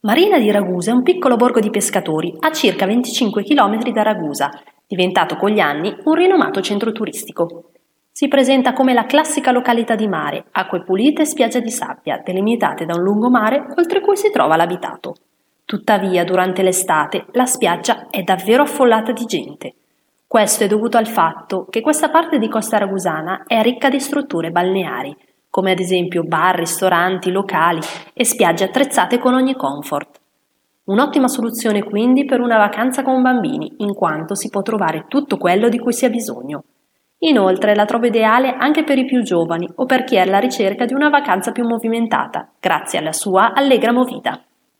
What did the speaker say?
Marina di Ragusa è un piccolo borgo di pescatori a circa 25 km da Ragusa, diventato con gli anni un rinomato centro turistico. Si presenta come la classica località di mare, acque pulite e spiaggia di sabbia, delimitate da un lungomare oltre cui si trova l'abitato. Tuttavia, durante l'estate, la spiaggia è davvero affollata di gente. Questo è dovuto al fatto che questa parte di costa ragusana è ricca di strutture balneari, come ad esempio bar, ristoranti, locali e spiagge attrezzate con ogni comfort. Un'ottima soluzione quindi per una vacanza con bambini, in quanto si può trovare tutto quello di cui si ha bisogno. Inoltre la trovo ideale anche per i più giovani o per chi è alla ricerca di una vacanza più movimentata, grazie alla sua allegra movida.